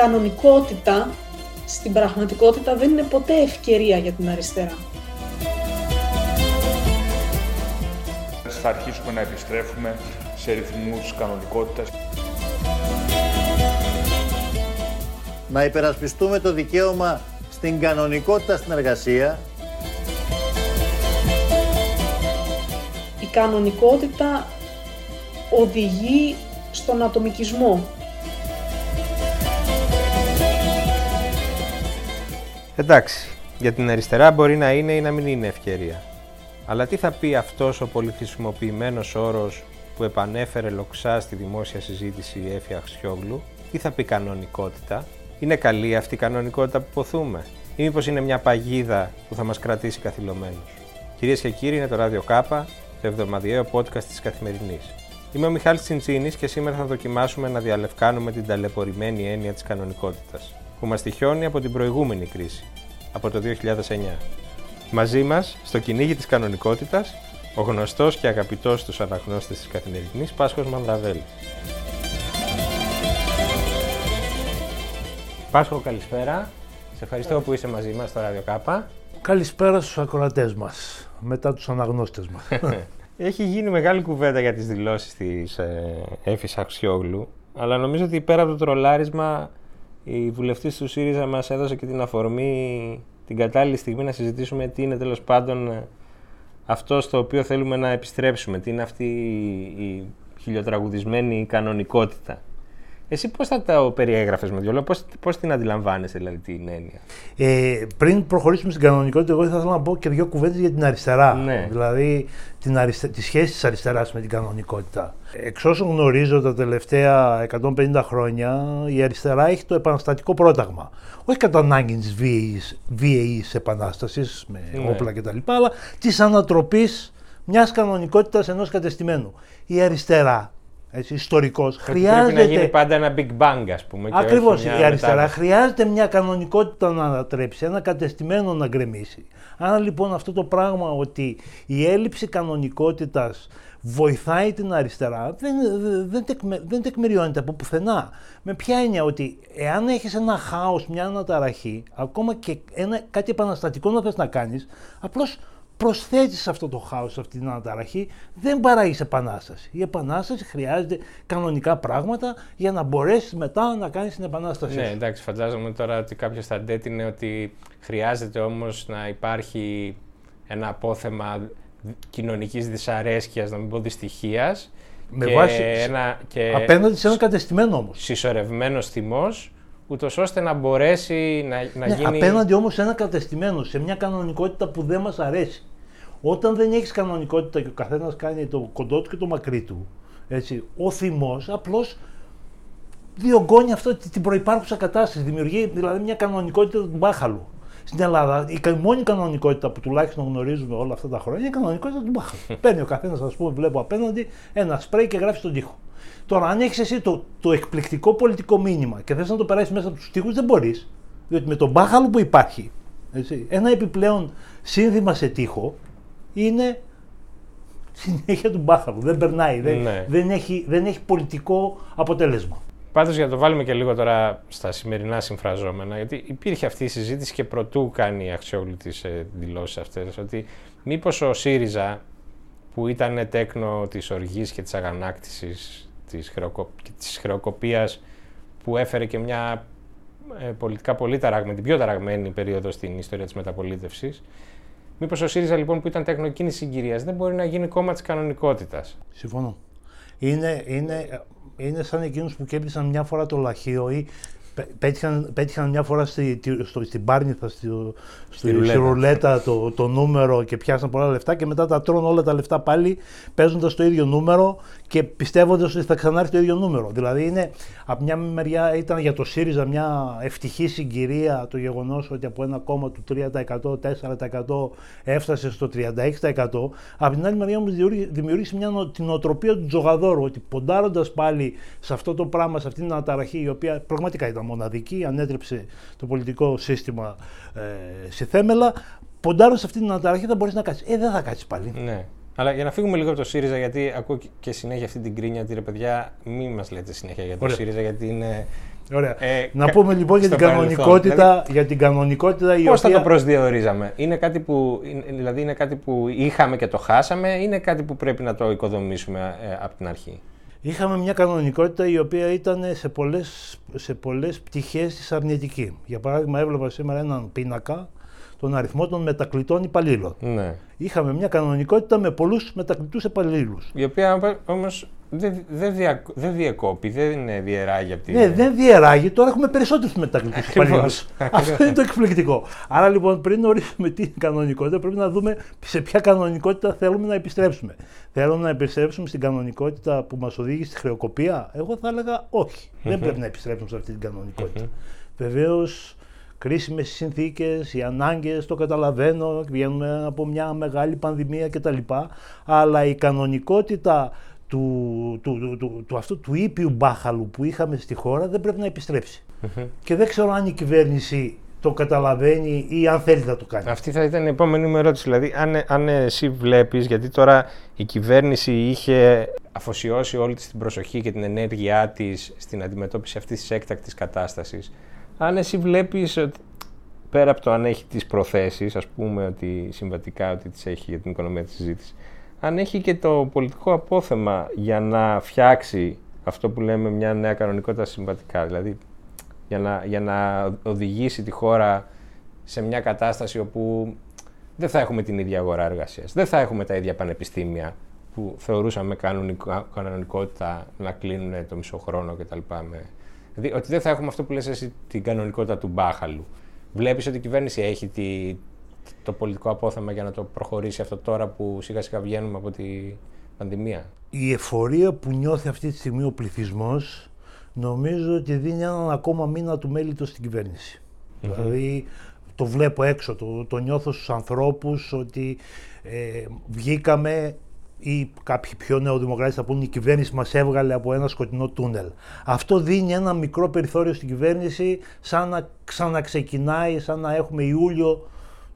κανονικότητα στην πραγματικότητα δεν είναι ποτέ ευκαιρία για την αριστερά. Θα αρχίσουμε να επιστρέφουμε σε ρυθμούς κανονικότητας. Να υπερασπιστούμε το δικαίωμα στην κανονικότητα στην εργασία. Η κανονικότητα οδηγεί στον ατομικισμό. Εντάξει, για την αριστερά μπορεί να είναι ή να μην είναι ευκαιρία. Αλλά τι θα πει αυτός ο πολυχρησιμοποιημένος όρος που επανέφερε λοξά στη δημόσια συζήτηση η Έφη Αξιόγλου, τι θα πει κανονικότητα, είναι καλή αυτή η κανονικότητα που ποθούμε, ή μήπως είναι μια παγίδα που θα μας κρατήσει καθυλωμένους; Κυρίες και κύριοι, είναι το Ράδιο Κάπα, το εβδομαδιαίο podcast της Καθημερινής. Είμαι ο Μιχάλης Τσιντσίνης και σήμερα θα δοκιμάσουμε να διαλευκάνουμε την ταλαιπωρημένη έννοια της κανονικότητας, που μας τυχιώνει από την προηγούμενη κρίση, από το 2009. Μαζί μας, στο κυνήγι της κανονικότητας, ο γνωστός και αγαπητός στου αναγνώστε της Καθημερινής Πάσχος Μανδραβέλη. Πάσχο, καλησπέρα. Σε ευχαριστώ που είσαι μαζί μας στο Ράδιο Κάπα. Καλησπέρα στους ακροατές μας, μετά τους αναγνώστες μας. Έχει γίνει μεγάλη κουβέντα για τις δηλώσεις της ε, Έφης Αξιόγλου, αλλά νομίζω ότι πέρα από το τρολάρισμα η βουλευτής του ΣΥΡΙΖΑ μας έδωσε και την αφορμή την κατάλληλη στιγμή να συζητήσουμε τι είναι τέλος πάντων ε, αυτό στο οποίο θέλουμε να επιστρέψουμε, τι είναι αυτή η χιλιοτραγουδισμένη κανονικότητα. Εσύ πώς θα το περιέγραφες με δυο λόγια, πώς, πώς την αντιλαμβάνεσαι δηλαδή την έννοια; Ε, πριν προχωρήσουμε στην κανονικότητα, εγώ θα ήθελα να πω και δύο κουβέντες για την αριστερά. Ναι. Δηλαδή την αριστε... τη σχέση της αριστεράς με την κανονικότητα. Εξ όσων γνωρίζω τα τελευταία 150 χρόνια, η αριστερά έχει το επαναστατικό πρόταγμα. Όχι κατά ανάγκη της βίαιης επανάστασης με Ναι. όπλα κτλ, αλλά της ανατροπής μιας κανονικότητας ενός κατεστημένου. Η αριστερά, έτσι, ιστορικός, Ότι Πρέπει να γίνει χρειάζεται πάντα ένα big bang ας πούμε. και Ακριβώς. όχι μια Η αριστερά μετάβαση. χρειάζεται μια κανονικότητα να ανατρέψει, ένα κατεστημένο να γκρεμίσει. Άρα λοιπόν αυτό το πράγμα ότι η έλλειψη κανονικότητας βοηθάει την αριστερά δεν, δεν, τεκμε, δεν τεκμηριώνεται από πουθενά. Με ποια έννοια ότι εάν έχεις ένα χάος, μια αναταραχή, ακόμα και ένα, κάτι επαναστατικό να θες να κάνεις, απλώς προσθέτεις αυτό το χάος, αυτή την αναταραχή, δεν παράγεις επανάσταση. Η επανάσταση χρειάζεται κανονικά πράγματα για να μπορέσεις μετά να κάνεις την επανάσταση. Ναι, σου. εντάξει, φαντάζομαι τώρα ότι κάποιος θα αντέτεινε ότι χρειάζεται όμως να υπάρχει ένα απόθεμα κοινωνικής δυσαρέσκειας, να μην πω δυστυχίας, Με και, βάση- ένα, και Απέναντι σε ένα κατεστημένο όμως. συσσωρευμένος θυμός, ούτως ώστε να μπορέσει να, να Ναι, γίνει... Απέναντι όμως σε ένα κατεστημένο, σε μια κανονικότητα που δεν μας αρέσει. Όταν δεν έχεις κανονικότητα και ο καθένας κάνει το κοντό του και το μακρύ του, έτσι, ο θυμός απλώς διωγγώνει αυτό την προϋπάρχουσα κατάσταση. Δημιουργεί δηλαδή μια κανονικότητα του μπάχαλου. Στην Ελλάδα, η κα- μόνη κανονικότητα που τουλάχιστον γνωρίζουμε όλα αυτά τα χρόνια είναι η κανονικότητα του μπάχαλου. Παίρνει ο καθένας, ας πούμε, βλέπω απέναντι ένα σπρέι και γράφει στον τοίχο. Τώρα, αν έχεις εσύ το, το εκπληκτικό πολιτικό μήνυμα και θες να το περάσεις μέσα από τους τοίχους, δεν μπορείς. Διότι με τον μπάχαλο που υπάρχει, έτσι, ένα επιπλέον σύνθημα σε τοίχο είναι συνέχεια του μπάχαλου. Δεν περνάει. Δεν, Ναι. δεν, έχει, δεν έχει πολιτικό αποτέλεσμα. Πάντως για να το βάλουμε και λίγο τώρα στα σημερινά συμφραζόμενα, γιατί υπήρχε αυτή η συζήτηση και προτού κάνει η Αξιόγλου τις ε, δηλώσεις αυτές, ότι μήπως ο ΣΥΡΙΖΑ που ήταν τέκνο της οργής και της αγανάκτησης, της, χρεοκο... και της χρεοκοπίας που έφερε και μια ε, πολιτικά πολύ ταραγμένη, την πιο ταραγμένη περίοδο στην ιστορία της μεταπολίτευσης, μήπως ο ΣΥΡΙΖΑ λοιπόν που ήταν τέκνο εκείνης συγκυρίας δεν μπορεί να γίνει κόμμα της κανονικότητας; Συμφωνώ. Είναι, είναι, είναι σαν εκείνους που κέρδισαν μια φορά το λαχείο ή πέ- πέτυχαν, πέτυχαν μια φορά στη, τη- στο, στην Πάρνηθα, στη, στη, ρουλέτα. στη ρουλέτα το, το νούμερο και πιάσαν πολλά λεφτά και μετά τα τρώνε όλα τα λεφτά πάλι παίζοντας το ίδιο νούμερο και πιστεύοντας ότι θα ξανάρθει το ίδιο νούμερο. Δηλαδή είναι, από μια μεριά ήταν για το ΣΥΡΙΖΑ μια ευτυχή συγκυρία το γεγονός ότι από ένα κόμμα του 3%, 4% έφτασε στο 36%. Από την άλλη μεριά όμως δημιούργη- δημιούργησε μια νο- την οτροπία του τζογαδόρου ότι ποντάροντας πάλι σε αυτό το πράγμα, σε αυτήν την αναταραχή η οποία πραγματικά ήταν μοναδική, ανέτρεψε το πολιτικό σύστημα ε, σε θέμελα, ποντάροντας σε αυτή την αναταραχή θα μπορείς να κάτσεις. Ε, δεν θα κάτσεις πάλι. Ναι. Αλλά για να φύγουμε λίγο από το ΣΥΡΙΖΑ, γιατί ακούω και συνέχεια αυτή την κρίνια ότι ρε παιδιά, μην μας λέτε συνέχεια για το Ωραία. ΣΥΡΙΖΑ, γιατί είναι. Ωραία. Ε, να κα- πούμε λοιπόν για στο την, παρελθόν. κανονικότητα, Δηλαδή, για την κανονικότητα η Πώς θα οποία... το προσδιορίζαμε, είναι κάτι που, είναι- δηλαδή είναι κάτι που είχαμε και το χάσαμε, είναι κάτι που πρέπει να το οικοδομήσουμε ε, από την αρχή; Είχαμε μια κανονικότητα η οποία ήταν σε πολλές, σε πολλές πτυχές της αρνητική. Για παράδειγμα έβλεπα σήμερα έναν πίνακα τον αριθμό των μετακλητών υπαλλήλων. Ναι. Είχαμε μια κανονικότητα με πολλούς μετακλητούς υπαλλήλους. Η οποία όμως δεν δεν δια, δεν διεκόπη, δεν είναι διεράγει από την. Ναι, δεν διεράγει, τώρα έχουμε περισσότερους μετακλητούς Ακριβώς. υπαλλήλους. Αυτό είναι το εκπληκτικό. Άρα λοιπόν πριν ορίσουμε την κανονικότητα πρέπει να δούμε σε ποια κανονικότητα θέλουμε να επιστρέψουμε. Θέλουμε να επιστρέψουμε στην κανονικότητα που μας οδήγησε στη χρεοκοπία; Εγώ θα έλεγα όχι. Δεν πρέπει να επιστρέψουμε σε αυτή την κανονικότητα. Βεβαίως κρίσιμες συνθήκες, οι ανάγκες, το καταλαβαίνω, βγαίνουμε από μια μεγάλη πανδημία κτλ. Αλλά η κανονικότητα του, του, του, του, του αυτού του ήπιου μπάχαλου που είχαμε στη χώρα δεν πρέπει να επιστρέψει. Και δεν ξέρω αν η κυβέρνηση το καταλαβαίνει ή αν θέλει να το κάνει. Αυτή θα ήταν η επόμενη μου ερώτηση. Δηλαδή, αν, αν εσύ βλέπεις, γιατί τώρα η κυβέρνηση είχε αφοσιώσει όλη της την προσοχή και την ενέργειά της στην αντιμετώπιση αυτής της έκτακτης κατάστασης, αν εσύ βλέπεις ότι πέρα από το αν έχει τις προθέσεις, ας πούμε ότι συμβατικά ότι τις έχει για την οικονομία της συζήτησης, αν έχει και το πολιτικό απόθεμα για να φτιάξει αυτό που λέμε μια νέα κανονικότητα συμβατικά, δηλαδή για να, για να οδηγήσει τη χώρα σε μια κατάσταση όπου δεν θα έχουμε την ίδια αγορά εργασίας. Δεν θα έχουμε τα ίδια πανεπιστήμια που θεωρούσαμε κανονικά- κανονικότητα να κλείνουν το μισό χρόνο κτλ. Με... Δηλαδή ότι δεν θα έχουμε αυτό που λες εσύ την κανονικότητα του μπάχαλου. Βλέπεις ότι η κυβέρνηση έχει τη, το πολιτικό απόθεμα για να το προχωρήσει αυτό τώρα που σιγά σιγά βγαίνουμε από τη πανδημία; Η εφορία που νιώθει αυτή τη στιγμή ο πληθυσμός νομίζω ότι δίνει έναν ακόμα μήνα του μέλητος στην κυβέρνηση. Δηλαδή το βλέπω έξω, το, το νιώθω στους ανθρώπους ότι ε, βγήκαμε ή κάποιοι πιο νεοδημοκράτες θα πούνε η κυβέρνηση μας έβγαλε από ένα σκοτεινό τούνελ. Αυτό δίνει ένα μικρό περιθώριο στην κυβέρνηση σαν να ξαναξεκινάει, σαν να έχουμε Ιούλιο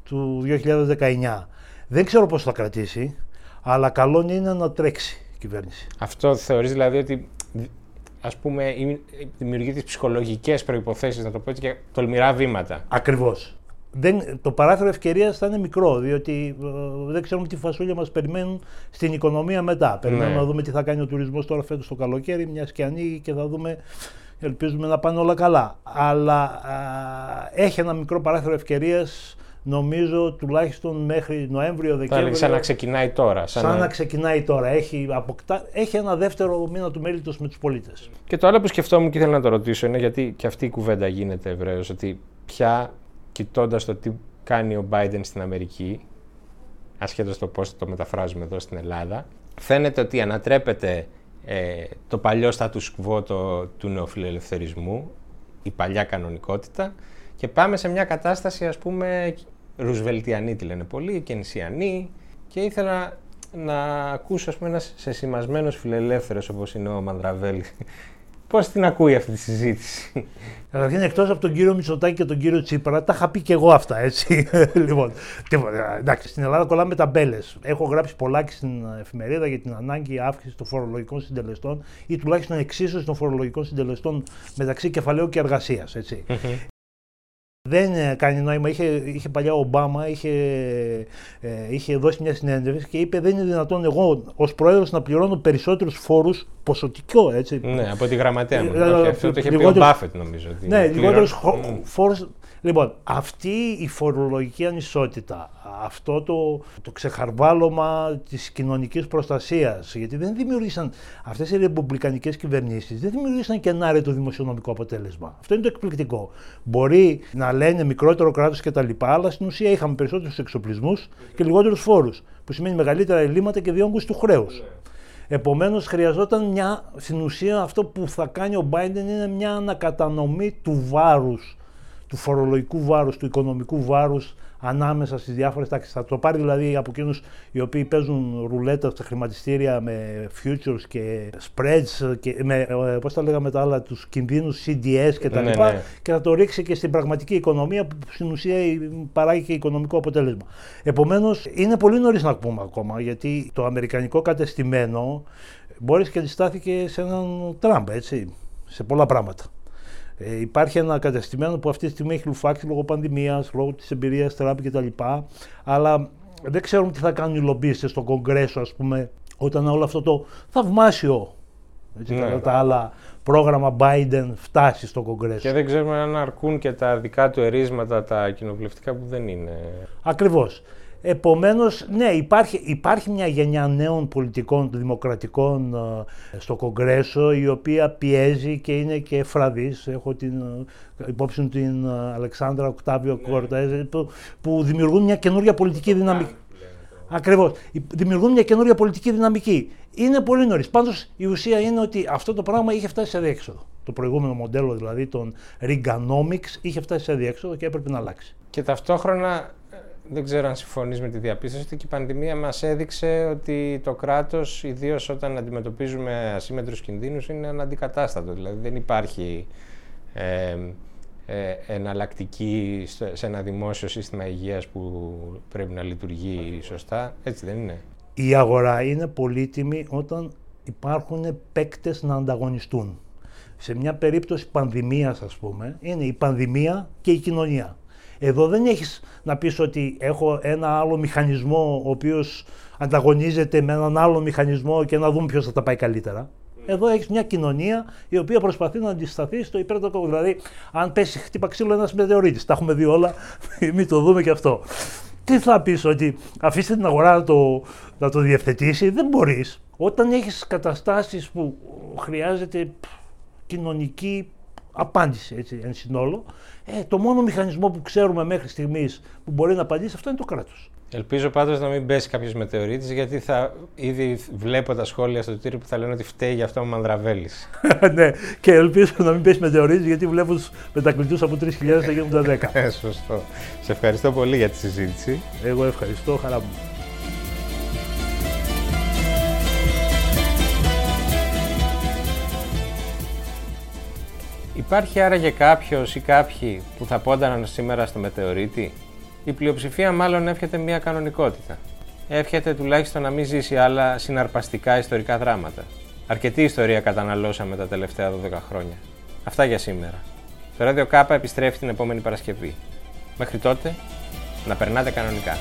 του 2019. Δεν ξέρω πώς θα κρατήσει, αλλά καλό είναι να τρέξει η κυβέρνηση. Αυτό θεωρείς δηλαδή ότι ας πούμε η- δημιουργεί τις ψυχολογικές προϋποθέσεις, να το πω έτσι, για τολμηρά βήματα. Ακριβώς. Δεν, το παράθυρο ευκαιρίας θα είναι μικρό, διότι ε, δεν ξέρουμε τι φασούλια μας περιμένουν στην οικονομία μετά. Περιμένουμε Ναι. να δούμε τι θα κάνει ο τουρισμός τώρα φέτος το καλοκαίρι, μιας και ανοίγει και θα δούμε. Ελπίζουμε να πάνε όλα καλά. Αλλά α, έχει ένα μικρό παράθυρο ευκαιρίας, νομίζω τουλάχιστον μέχρι Θα Νοέμβριο-Δεκέμβριο. έλεγε σαν να ξεκινάει τώρα. Σαν, σαν να ξεκινάει τώρα. Έχει, αποκτά, έχει ένα δεύτερο μήνα του μέλητος με τους πολίτες. Και το άλλο που σκεφτόμουν και ήθελα να το ρωτήσω είναι γιατί και αυτή η κουβέντα γίνεται ευρέως ότι πια κοιτώντας το τι κάνει ο Biden στην Αμερική, ασχέτως το πώς το μεταφράζουμε εδώ στην Ελλάδα, φαίνεται ότι ανατρέπεται ε, το παλιό status quo το, του νεοφιλελευθερισμού, η παλιά κανονικότητα, και πάμε σε μια κατάσταση ας πούμε ρουσβελτιανή τη λένε πολλοί, κενσιανή, και ήθελα να ακούσω ας πούμε ένας σεσημασμένος φιλελεύθερος όπως είναι ο Μανδραβέλη. Πώς την ακούει αυτή τη συζήτηση. Καταρχήν, εκτός από τον κύριο Μητσοτάκη και τον κύριο Τσίπρα, τα είχα πει και εγώ αυτά, έτσι. λοιπόν, τίποτα, εντάξει, στην Ελλάδα κολλάμε ταμπέλε. Έχω γράψει πολλά και στην εφημερίδα για την ανάγκη αύξησης των φορολογικών συντελεστών ή τουλάχιστον εξίσωση των φορολογικών συντελεστών μεταξύ κεφαλαίου και εργασίας. Δεν ε, κάνει νόημα. Είχε, είχε παλιά ο Ομπάμα, είχε, ε, είχε δώσει μια συνέντευξη και είπε: Δεν είναι δυνατόν εγώ ως πρόεδρος να πληρώνω περισσότερους φόρους ποσοτικό. Έτσι, ναι, από τη γραμματέα μου. Ε, Όχι, ε, αυτό το είχε πει ο λιγότερους- Μπάφετ νομίζω. ότι Ναι, πληρώ- λιγότερου Μμ. φόρου. Λοιπόν, αυτή η φορολογική ανισότητα, αυτό το, το ξεχαρβάλωμα της κοινωνικής προστασίας, γιατί δεν δημιουργήσαν αυτές οι ρεπουμπλικανικές κυβερνήσεις, δεν δημιουργήσαν και ένα το δημοσιονομικό αποτέλεσμα. Αυτό είναι το εκπληκτικό. Μπορεί να λένε μικρότερο κράτος και τα λοιπά, αλλά στην ουσία είχαμε περισσότερους εξοπλισμούς και λιγότερους φόρους, που σημαίνει μεγαλύτερα ελλείμματα και διόγκωση του χρέους. Επομένως, χρειαζόταν μια. Στην ουσία, αυτό που θα κάνει ο Biden είναι μια ανακατανομή του βάρους, του φορολογικού βάρους, του οικονομικού βάρους ανάμεσα στις διάφορες τάξεις. Θα το πάρει δηλαδή από εκείνους οι οποίοι παίζουν ρουλέτα στα χρηματιστήρια με futures και spreads και με, ε, πώς τα λέγαμε τα άλλα, τους κινδύνους CDS κτλ. Ναι, ναι. Και θα το ρίξει και στην πραγματική οικονομία που στην ουσία παράγει και οικονομικό αποτέλεσμα. Επομένως, είναι πολύ νωρίς να πούμε ακόμα γιατί το αμερικανικό κατεστημένο μπορείς και αντιστάθηκε σε έναν Τραμπ, έτσι, σε πολλά πράγματα. Ε, υπάρχει ένα κατεστημένο που αυτή τη στιγμή έχει λουφάξει λόγω πανδημίας, λόγω της εμπειρίας Τραμπ κτλ. Αλλά δεν ξέρουμε τι θα κάνουν οι λομπίστες στο Κογκρέσο, ας πούμε, όταν όλο αυτό το θαυμάσιο έτσι, Ναι. κατά τα άλλα πρόγραμμα Biden φτάσει στο Κογκρέσο. Και δεν ξέρουμε αν αρκούν και τα δικά του ερίσματα, τα κοινοβουλευτικά που δεν είναι. Ακριβώς. Επομένως, ναι, υπάρχει, υπάρχει μια γενιά νέων πολιτικών δημοκρατικών ε, στο Κογκρέσο η οποία πιέζει και είναι και εφραδής. Έχω την, ε, υπόψη μου την ε, Αλεξάνδρα Οκτάβιο Κόρτα που, που δημιουργούν μια καινούρια πολιτική δυναμική. Ακριβώς. Δημιουργούν μια καινούρια πολιτική δυναμική. Είναι πολύ νωρίς. Πάντως η ουσία είναι ότι αυτό το πράγμα είχε φτάσει σε διέξοδο. Το προηγούμενο μοντέλο δηλαδή των Reaganomics είχε φτάσει σε διέξοδο και έπρεπε να αλλάξει. Και ταυτόχρονα ε, δεν ξέρω αν συμφωνείς με τη διαπίστωση ότι και η πανδημία μας έδειξε ότι το κράτος, ιδίως όταν αντιμετωπίζουμε ασύμετρους κινδύνους, είναι αναντικατάστατο. Δηλαδή δεν υπάρχει ε, ε, εναλλακτική στο- σε ένα δημόσιο σύστημα υγείας που πρέπει να λειτουργεί σωστά. Έτσι δεν είναι. Η αγορά είναι πολύτιμη όταν υπάρχουν παίκτες να ανταγωνιστούν. Σε μια περίπτωση πανδημίας, ας πούμε, είναι η πανδημία και η κοινωνία. Εδώ δεν έχεις να πεις ότι έχω ένα άλλο μηχανισμό ο οποίος ανταγωνίζεται με έναν άλλο μηχανισμό και να δούμε ποιος θα τα πάει καλύτερα. Εδώ έχεις μια κοινωνία η οποία προσπαθεί να αντισταθεί στο υπέρ του κόσμου. Δηλαδή, αν πέσει χτύπα ξύλο ένας μετεωρίτης, τα έχουμε δει όλα, μην το δούμε και αυτό. Τι θα πεις ότι αφήστε την αγορά να το, να το διευθετήσει, δεν μπορείς. Όταν έχεις καταστάσεις που χρειάζεται π, κοινωνική απάντηση έτσι, εν συνόλο, ε, το μόνο μηχανισμό που ξέρουμε μέχρι στιγμής που μπορεί να απαντήσει αυτό είναι το κράτος. Ελπίζω πάντως να μην πέσει κάποιος μετεωρίτης γιατί θα ήδη βλέπω τα σχόλια στο Twitter που θα λένε ότι φταίει για αυτό ο Μανδραβέλης. ναι, και ελπίζω να μην πέσει μετεωρίτης γιατί βλέπω τους μετακλητούς από 3.000 να γίνονται 10. Ε, σωστό. Σε ευχαριστώ πολύ για τη συζήτηση. Εγώ ευχαριστώ, χαρά μου. Υπάρχει άραγε κάποιος ή κάποιοι που θα πόνταναν σήμερα στο μετεωρίτη; Η πλειοψηφία μάλλον εύχεται μια κανονικότητα. Εύχεται τουλάχιστον να μην ζήσει άλλα συναρπαστικά ιστορικά δράματα. Αρκετή ιστορία καταναλώσαμε τα τελευταία 12 χρόνια. Αυτά για σήμερα. Το Radio K επιστρέφει την επόμενη Παρασκευή. Μέχρι τότε, να περνάτε κανονικά.